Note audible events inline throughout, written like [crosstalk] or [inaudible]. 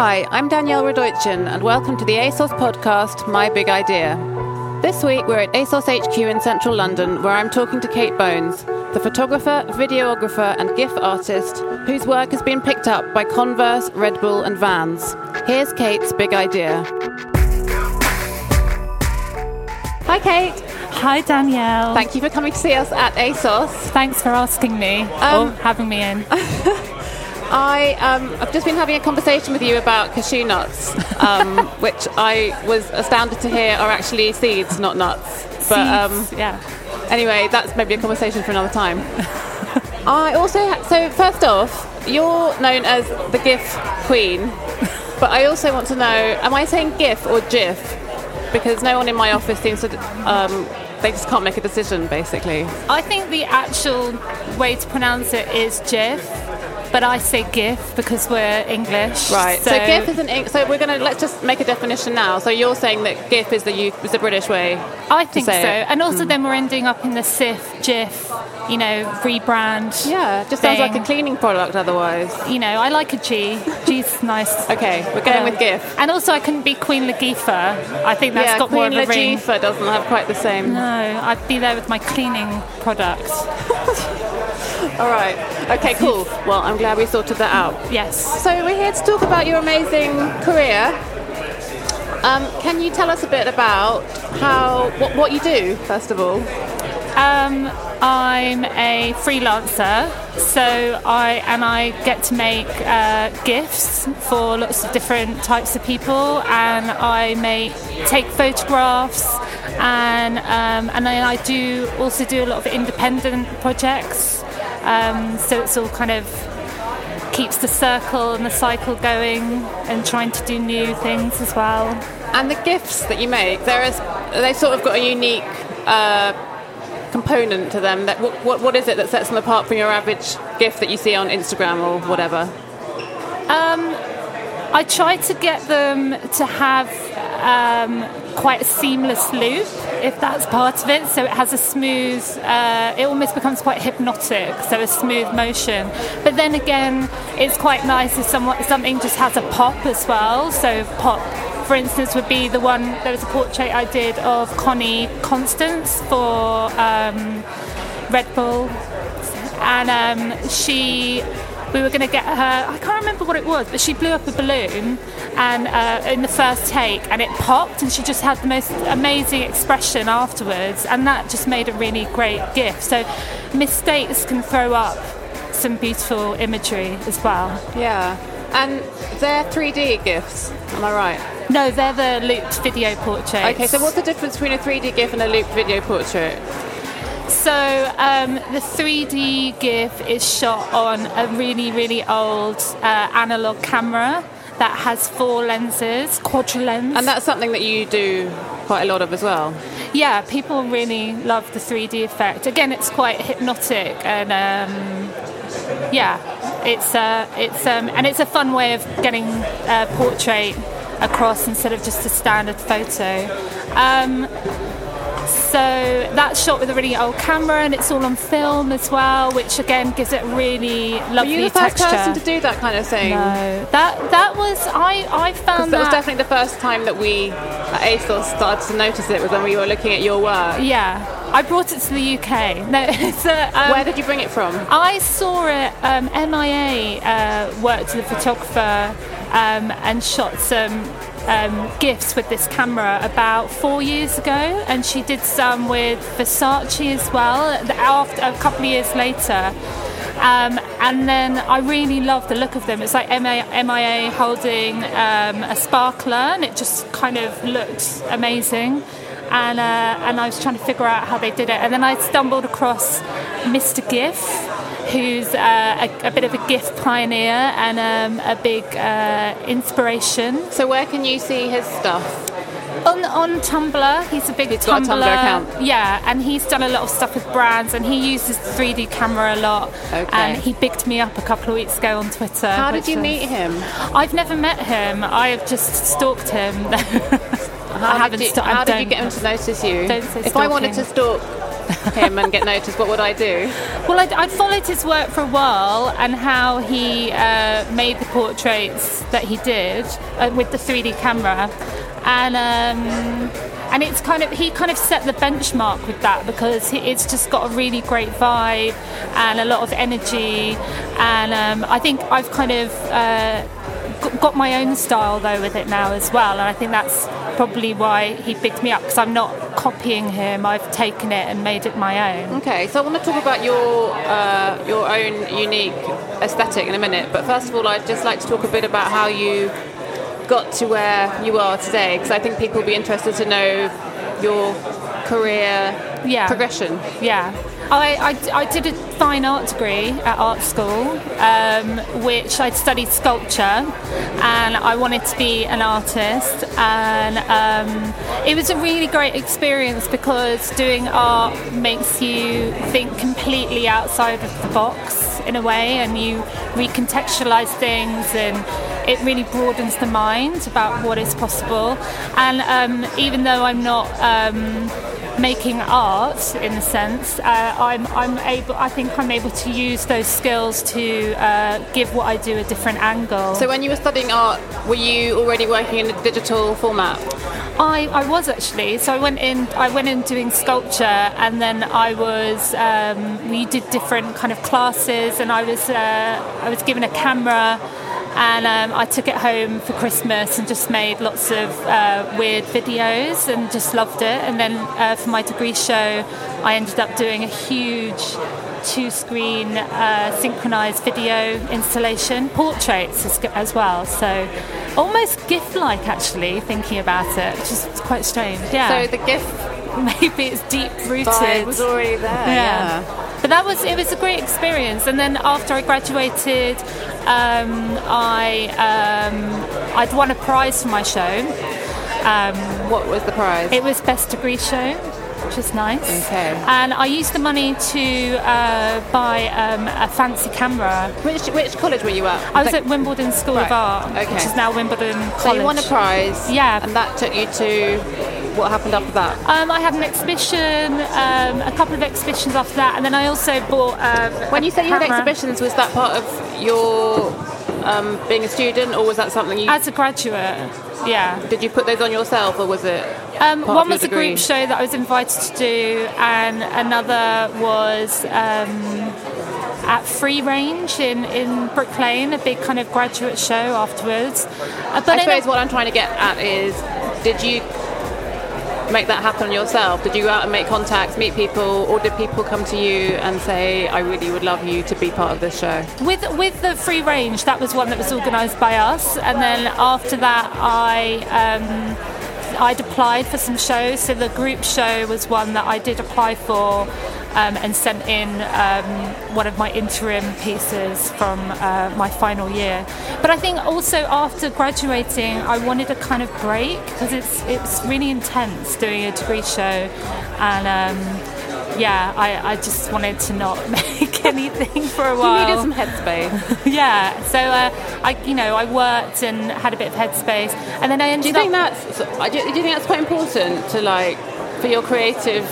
Hi, I'm Danielle Radoichin, and welcome to the ASOS podcast, My Big Idea. This week, we're at ASOS HQ in central London, where I'm talking to Kate Bones, the photographer, videographer, and GIF artist whose work has been picked up by Converse, Red Bull, and Vans. Here's Kate's big idea. Hi, Kate. Hi, Danielle. Thank you for coming to see us at ASOS. Thanks for asking me Um, or having me in. [laughs] I um, I've just been having a conversation with you about cashew nuts, um, [laughs] which I was astounded to hear are actually seeds, not nuts. But um, yeah. anyway, that's maybe a conversation for another time. [laughs] I also ha- so first off, you're known as the GIF Queen, but I also want to know: Am I saying GIF or GIF? Because no one in my office seems to. Um, they just can't make a decision, basically. I think the actual way to pronounce it is GIF, but I say GIF because we're English. Right. So, GIF is an. So we're gonna let's just make a definition now. So you're saying that GIF is the U- is the British way. I think so. it. And also, hmm. then we're ending up in the Cif, Jif, you know, rebrand. Yeah, just sounds like a cleaning product otherwise. You know, I like a G. G's nice. [laughs] Okay, we're going Yeah. with um, GIF. And also, I couldn't be Queen Latifah. I think that's yeah, got Queen more of a ring. Latifah doesn't have quite the same. No, I'd be there with my cleaning products. [laughs] [laughs] All right. Okay, cool. Well, I'm glad we sorted that out. Yes. So we're here to talk about your amazing career. Um, can you tell us a bit about how what, what you do first of all? Um, I'm a freelancer, so I and I get to make uh, gifts for lots of different types of people, and I make take photographs, and um, and then I do also do a lot of independent projects. Um, so it's all kind of keeps the circle and the cycle going, and trying to do new things as well. And the gifts that you make, there is they sort of got a unique uh, component to them. That what, what what is it that sets them apart from your average gift that you see on Instagram or whatever? I try to get them to have um, quite a seamless loop, if that's part of it. So it has a smooth, uh, it almost becomes quite hypnotic, so a smooth motion. But then again, it's quite nice if something just has a pop as well. So pop, for instance, would be the one, there was a portrait I did of Connie Constance for um, Red Bull and um, she we were going to get her i can't remember what it was but she blew up a balloon and uh, in the first take and it popped and she just had the most amazing expression afterwards and that just made a really great gift so mistakes can throw up some beautiful imagery as well Yeah, and they're 3D gifts. Am I right? no they're the looped video portraits Okay, so what's the difference between a 3D GIF and a looped video portrait? So um, the 3D GIF is shot on a really, really old uh, analog camera that has four lenses, quadra lens. And that's something that you do quite a lot of as well. yeah, people really love the 3D effect. Again, it's quite hypnotic and um, yeah, it's uh, it's um, and it's a fun way of getting a portrait across instead of just a standard photo. Um, so that's shot with a really old camera and it's all on film as well, which again gives it really lovely Were lovely you the first texture. person to do that kind of thing? no, that that was I I found That was definitely the first time that we at ASOS started to notice it was when we were looking at your work. yeah. I brought it to the UK. [laughs] No, it's a, um, Where did you bring it from? I saw it. Um, MIA uh, worked with a photographer um, and shot some um, gifts with this camera about four years ago, and she did some with Versace as well. After a couple of years later. Um, and then I really love the look of them. It's like MIA, holding um, a sparkler, and it just kind of looked amazing. And uh, and I was trying to figure out how they did it, and then I stumbled across Mr. GIF, who's uh, a, a, bit of a gift pioneer and um, a big uh, inspiration. So where can you see his stuff? On, on Tumblr, he's a big he's Tumblr, Tumblr account. Yeah, and he's done a lot of stuff with brands, and he uses 3D camera a lot. Okay. And he bigged me up a couple of weeks ago on Twitter. How did you was, meet him? I've never met him. I have just stalked him. how I haven't did you, st- how I did you get him to notice you? Don't say if I wanted to stalk him and get noticed, what would I do? Well, I'd, I'd followed his work for a while and how he uh, made the portraits that he did uh, with the 3D camera, and um, and it's kind of he kind of set the benchmark with that because it's just got a really great vibe and a lot of energy, and um, I think I've kind of. Uh, got my own style though with it now as well and I think that's probably why he picked me up because I'm not copying him I've taken it and made it my own Okay, so I want to talk about your uh, your own unique aesthetic in a minute. But first of all, I'd just like to talk a bit about how you got to where you are today, because I think people will be interested to know your career Yeah. progression. Yeah. I, I, I did a fine art degree at art school, um, which I studied sculpture, and I wanted to be an artist. And um, it was a really great experience because doing art makes you think completely outside of the box in a way, and you recontextualize things, and it really broadens the mind about what is possible. And um, even though I'm not um, making art in a sense, uh, I'm, I'm able. I think I'm able to use those skills to uh, give what I do a different angle. So when you were studying art, were you already working in a digital format? I, I was actually. So I went in. I went in doing sculpture, and then I was. Um, we did different kind of classes, and I was. Uh, I was given a camera, and um, I took it home for Christmas and just made lots of uh, weird videos, and just loved it. And then uh, for my degree show, I ended up doing a huge two-screen uh, synchronized video installation, portraits as, as well. So almost GIF-like, actually, thinking about it, which is quite strange. Yeah. So the GIF [laughs] maybe it's deep rooted. vibe was already there. Yeah. yeah. But that was it was a great experience. And then after I graduated, um, I um, I'd won a prize for my show. Um, What was the prize? it was best degree show, which is nice. Okay. And I used the money to uh, buy um, a fancy camera. which which college were you at? I was at Wimbledon School of Art, okay. which is now Wimbledon College. So you won a prize. Yeah. And that took you to what happened after that? Um, I had an exhibition, um, a couple of exhibitions after that, and then I also bought. Um, When you say you had exhibitions, was that part of your um, being a student, or was that something you As a graduate, yeah. did you put those on yourself, or was it? Um, one was a group show that I was invited to do, and another was um, at Free Range in, in Brick Lane, a big kind of graduate show afterwards. Uh, but I suppose what I'm trying to get at is, did you make that happen yourself? Did you go out and make contacts, meet people, or did people come to you and say, "I really would love you to be part of this show"? With with the free range, that was one that was organised by us, and then after that, I um, I'd applied for some shows. So the group show was one that I did apply for. Um, and sent in um, one of my interim pieces from uh, my final year. But I think also after graduating, I wanted a kind of break because it's it's really intense doing a degree show, and um, yeah, I, I just wanted to not [laughs] make anything for a while. You needed some headspace. [laughs] yeah, so uh, I, you know, I worked and had a bit of headspace, and then I ended Do you think up. that's? Do you think that's quite important to like for your creative,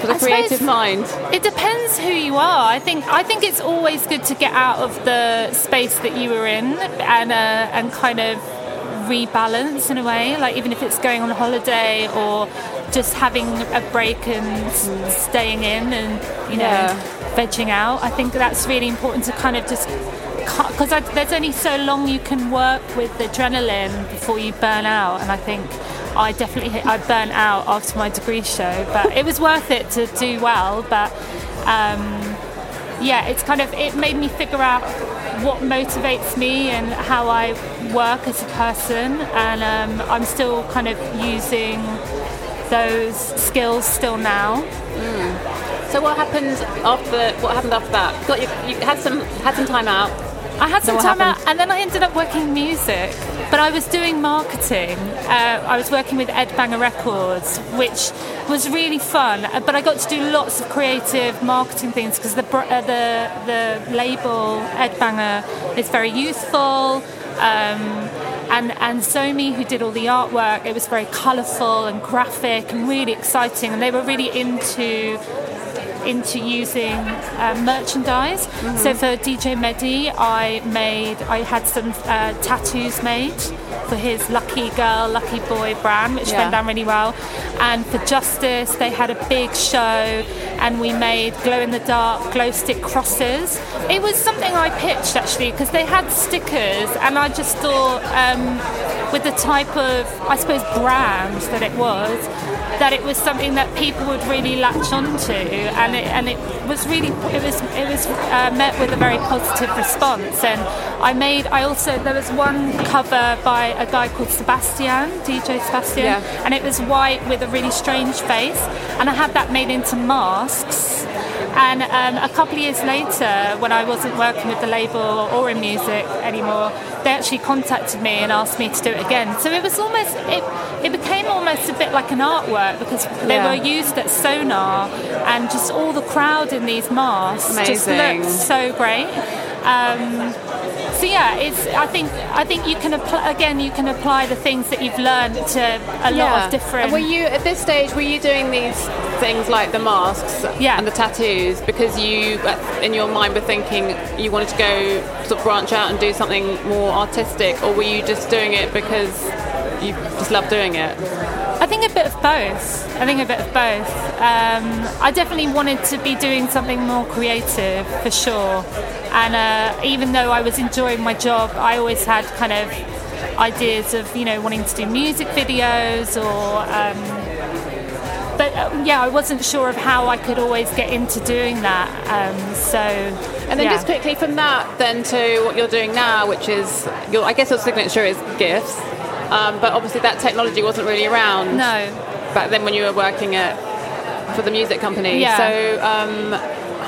for the creative mind? It depends who you are. I think I think it's always good to get out of the space that you were in and uh, and kind of rebalance in a way. Like even if it's going on a holiday or just having a break and s- staying in and you know Yeah. vegging out. I think that's really important to kind of just because there's only so long you can work with adrenaline before you burn out, and I think I definitely I burnt out after my degree show, but it was worth it to do well. But um, yeah, it's kind of it made me figure out what motivates me and how I work as a person, and um, I'm still kind of using those skills still now. So what happened after? What happened after that? Got you, you had some had some time out. I had some time happened? out, and then I ended up working in music. But I was doing marketing. Uh, I was working with Ed Banger Records, which was really fun. But I got to do lots of creative marketing things because the, uh, the the label Ed Banger is very youthful. Um, and, and So-Me, who did all the artwork, it was very colourful and graphic and really exciting. And they were really into into using uh, merchandise. So for DJ Mehdi, I made, I had some uh, tattoos made for his Lucky Girl, Lucky Boy brand, which Yeah. went down really well. And for Justice, they had a big show, and we made glow in the dark glow stick crosses. It was something I pitched actually because they had stickers, and I just thought um, with the type of, I suppose, brand that it was that it was something that people would really latch onto, and it, and it was really it was it was uh, met with a very positive response. And I made I also there was one cover by a guy called Sebastian, DJ Sebastian, Yeah. and it was white with a really strange face, and I had that made into masks. And um, a couple of years later, when I wasn't working with the label or in music anymore, they actually contacted me and asked me to do it again. So it was almost it, it became almost a bit like an artwork because they Yeah. were used at Sonar, and just all the crowd in these masks just Amazing. looked so great. Um, so yeah, it's. I think. I think you can apply again. You can apply the things that you've learned to a lot of different. And were you at this stage? Were you doing these things like the masks Yeah. and the tattoos because you, in your mind, were thinking you wanted to go sort of branch out and do something more artistic, or were you just doing it because you just love doing it? I think a bit of both. I think a bit of both. Um, I definitely wanted to be doing something more creative for sure. And uh, even though I was enjoying my job, I always had kind of ideas of you know wanting to do music videos or. Um, but uh, yeah, I wasn't sure of how I could always get into doing that. Um, so, And then yeah. just quickly from that, then to what you're doing now, which is your, I guess your signature is gifts. Um, but obviously that technology wasn't really around no, back then when you were working at for the music company. Yeah. So um,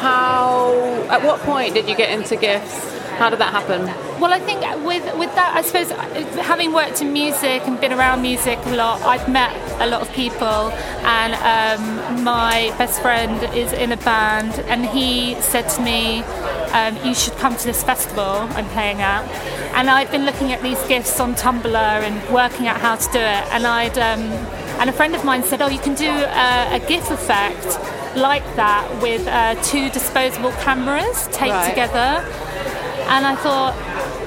how? At what point did you get into gifts? How did that happen? Well, I think with with that, I suppose having worked in music and been around music a lot, I've met a lot of people, and um, my best friend is in a band, and he said to me, um, "You should come to this festival I'm playing at." And I'd been looking at these gifts on Tumblr and working out how to do it, and I'd um, and a friend of mine said, "Oh, you can do a, a GIF effect." Like that with uh, two disposable cameras taped Right. together, and I thought,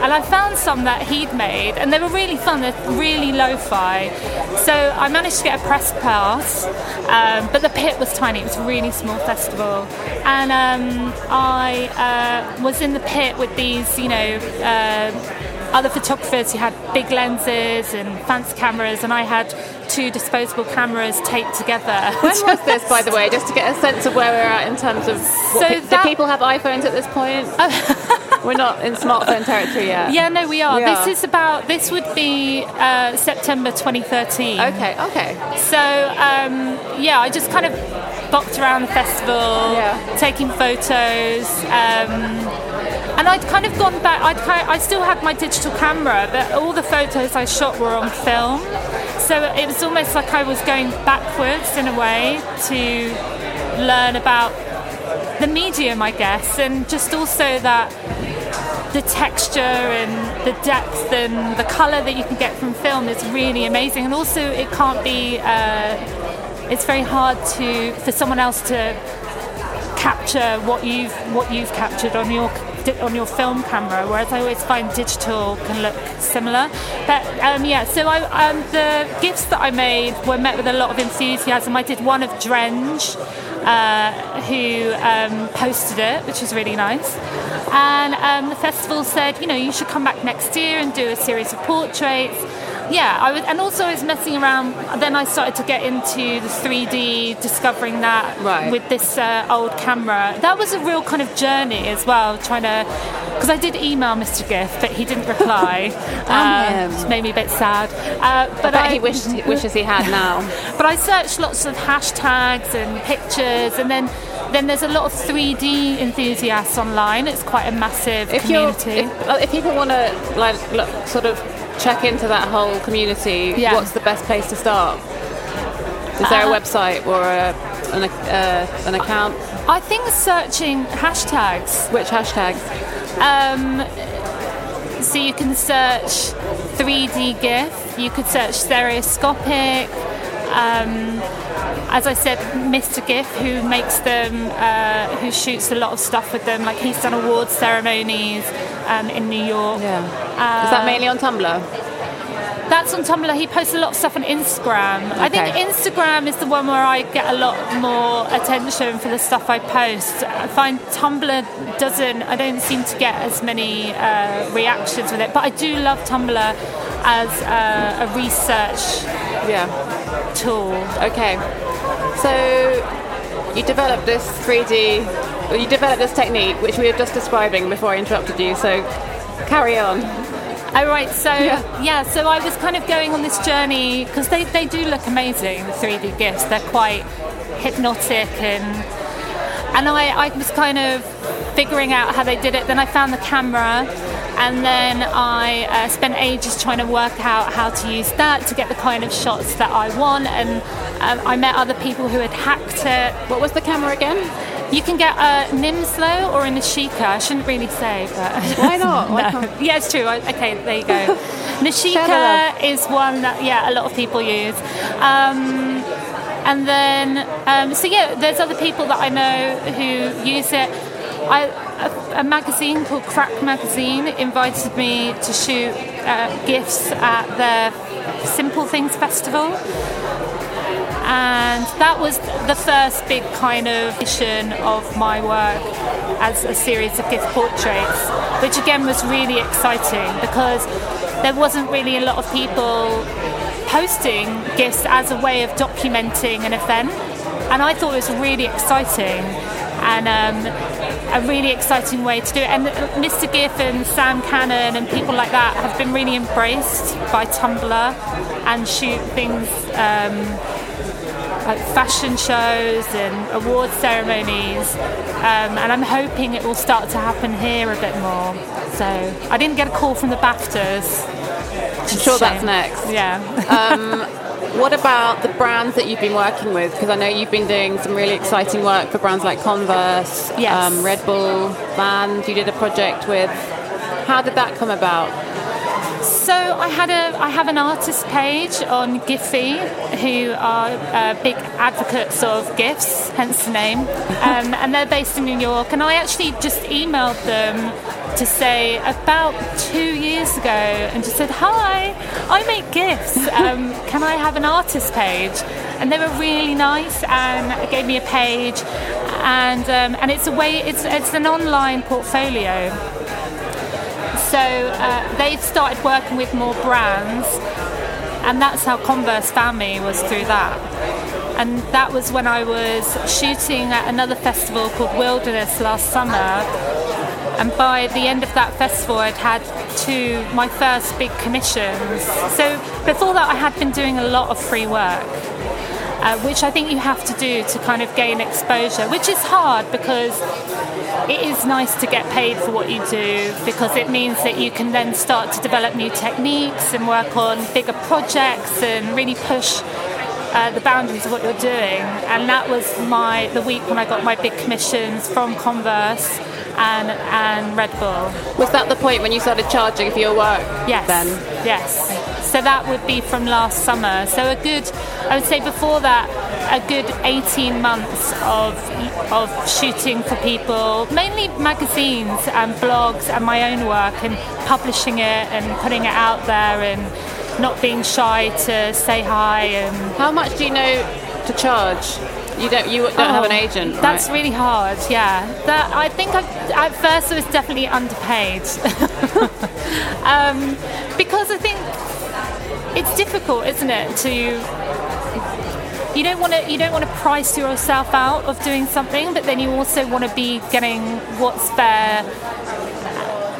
and I found some that he'd made, and they were really fun. They're really lo-fi. So I managed to get a press pass, um, but the pit was tiny. It was a really small festival, and um, I uh, was in the pit with these, you know. Uh, other photographers who had big lenses and fancy cameras, and I had two disposable cameras taped together. [laughs] When was this, by the way, just to get a sense of where we're at in terms of So pe- that- do people have iPhones at this point? [laughs] we're not in smartphone territory yet. Yeah, no, we are. We this are. is about. This would be uh, September 2013. Okay. Okay. So um, yeah, I just kind of bopped around the festival, Yeah. taking photos. Um, and I'd kind of gone back. I'd kind I still had my digital camera, but all the photos I shot were on film. So it was almost like I was going backwards in a way to learn about the medium, I guess, and just also that the texture and the depth and the color that you can get from film is really amazing. And also, it can't be. Uh, it's very hard to for someone else to capture what you've what you've captured on your on your film camera. Whereas I always find digital can look similar. But um, yeah, so I, um, the gifts that I made were met with a lot of enthusiasm. I did one of Drenge. Uh, who um, posted it, which was really nice. And um, the festival said, you know, you should come back next year and do a series of portraits. Yeah, I was, and also I was messing around. Then I started to get into the 3D, discovering that Right. with this uh, old camera. That was a real kind of journey as well, trying to. Because I did email Mr. GIF, but he didn't reply. [laughs] Damn him. Which made me a bit sad. Uh, but But I, he wishes wishes he had now. [laughs] but I searched lots of hashtags and pictures, and then then there's a lot of 3D enthusiasts online. It's quite a massive If community. if, if people want to like look, sort of check into that whole community, Yeah. what's the best place to start? Is there a Uh, website or a, an, uh, an account? I think searching hashtags. Which hashtags? Um, so you can search 3D GIF. You could search stereoscopic. Um, as I said, Mr. GIF, who makes them, uh, who shoots a lot of stuff with them. Like he's done awards ceremonies um, in New York. Yeah. Is that mainly on Tumblr? That's on Tumblr. He posts a lot of stuff on Instagram. Okay. I think Instagram is the one where I get a lot more attention for the stuff I post. I find Tumblr doesn't. I don't seem to get as many uh, reactions with it. But I do love Tumblr as uh, a research Yeah. Tool. Okay. So you developed this 3D, you developed this technique, which we were just describing before I interrupted you. So carry on. Oh, right. So, Yeah. yeah. so I was kind of going on this journey because they, they do look amazing, the 3D gifts. They're quite hypnotic and and I, I was kind of figuring out how they did it. Then I found the camera, and then I uh, spent ages trying to work out how to use that to get the kind of shots that I want. And um, I met other people who had hacked it. What was the camera again? You can get a Nimslo or a Nishika. I shouldn't really say, but [laughs] Why not? Why no. not? Yeah, it's true. Okay, there you go. [laughs] Nishika is one that yeah a lot of people use. Um, and then um, so yeah, there's other people that I know who use it. I, a, a magazine called Crack Magazine invited me to shoot uh, gifts at the Simple Things Festival. And that was the first big kind of vision of my work as a series of gift portraits, which again was really exciting because there wasn't really a lot of people posting gifts as a way of documenting an event, and I thought it was really exciting. And um, a really exciting way to do it. And Mr. GIF and Sam Cannon and people like that have been really embraced by Tumblr and shoot things. Um, like fashion shows and award ceremonies, um, and I'm hoping it will start to happen here a bit more. So I didn't get a call from the BAFTAs. I'm sure that's next. Yeah. [laughs] What about the brands that you've been working with? Because I know you've been doing some really exciting work for brands like Converse, Yes. um, Red Bull, Band. You did a project with. How did that come about? So I had a I have an artist page on Giphy, who are uh, big advocates of gifts, hence the name, [laughs] um, and they're based in New York. And I actually just emailed them to say about two years ago, and just said, "Hi, I make gifts. [laughs] Um, can I have an artist page?" And they were really nice and gave me a page, and um, and it's a way it's it's an online portfolio. So uh, they've started working with more brands, and that's how Converse found me was through that. And that was when I was shooting at another festival called Wilderness last summer. And by the end of that festival, I'd had two my first big commissions. So before that, I had been doing a lot of free work. Uh, which I think you have to do to kind of gain exposure, which is hard because it is nice to get paid for what you do because it means that you can then start to develop new techniques and work on bigger projects and really push uh, the boundaries of what you're doing. And that was my the week when I got my big commissions from Converse and and Red Bull. Was that the point when you started charging for your work? Yes. Then. Yes. So that would be from last summer. So a good, I would say before that, a good 18 months of of shooting for people, mainly magazines and blogs and my own work and publishing it and putting it out there and not being shy to say hi and How much do you know to charge? You don't. You don't have an Oh, agent. That's really hard. Yeah, that I think I, at first I was definitely underpaid [laughs] um, because I think it's difficult, isn't it? To you don't want to you don't want to price yourself out of doing something, but then you also want to be getting what's fair.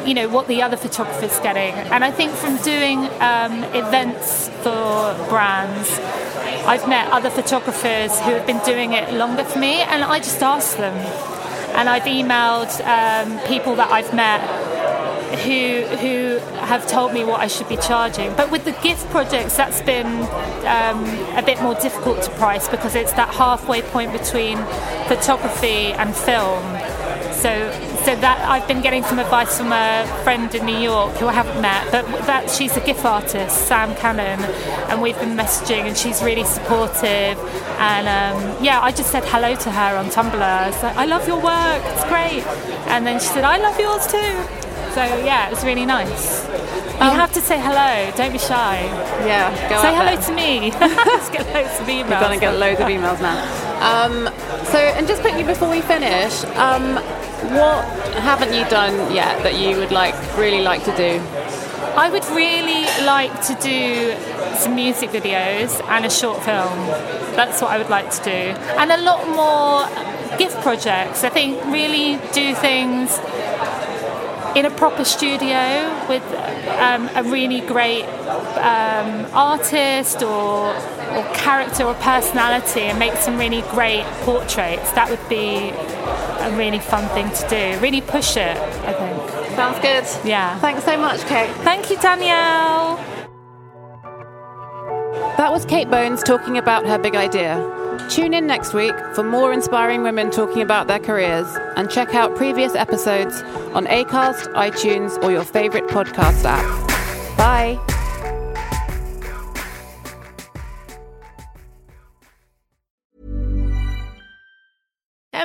You know what the other photographer's getting. And I think from doing um, events for brands, I've met other photographers who have been doing it longer for me, and I just ask them. And I've emailed um, people that I've met who who have told me what I should be charging. But with the gift projects, that's been um, a bit more difficult to price because it's that halfway point between photography and film. So, so that I've been getting some advice from a friend in New York who I haven't met, but that she's a GIF artist, Sam Cannon, and we've been messaging, and she's really supportive. And um, yeah, I just said hello to her on Tumblr. I like, I love your work, it's great. And then she said, I love yours too. So yeah, it was really nice. You Um, have to say hello. Don't be shy. Yeah, go say hello there. to me. [laughs] [laughs] Let's get loads of emails. We're going to get loads of emails now. Um, so, and just quickly before we finish, um, what haven't you done yet that you would like really like to do? I would really like to do some music videos and a short film. That's what I would like to do. And a lot more gift projects. I think really do things in a proper studio with um, a really great um, artist or, or character or personality and make some really great portraits. That would be a really fun thing to do. Really push it, I think. Sounds good. Yeah. Thanks so much, Kate. Thank you, Danielle. That was Kate Bones talking about her big idea. Tune in next week for more inspiring women talking about their careers and check out previous episodes on Acast, iTunes, or your favorite podcast app. Bye.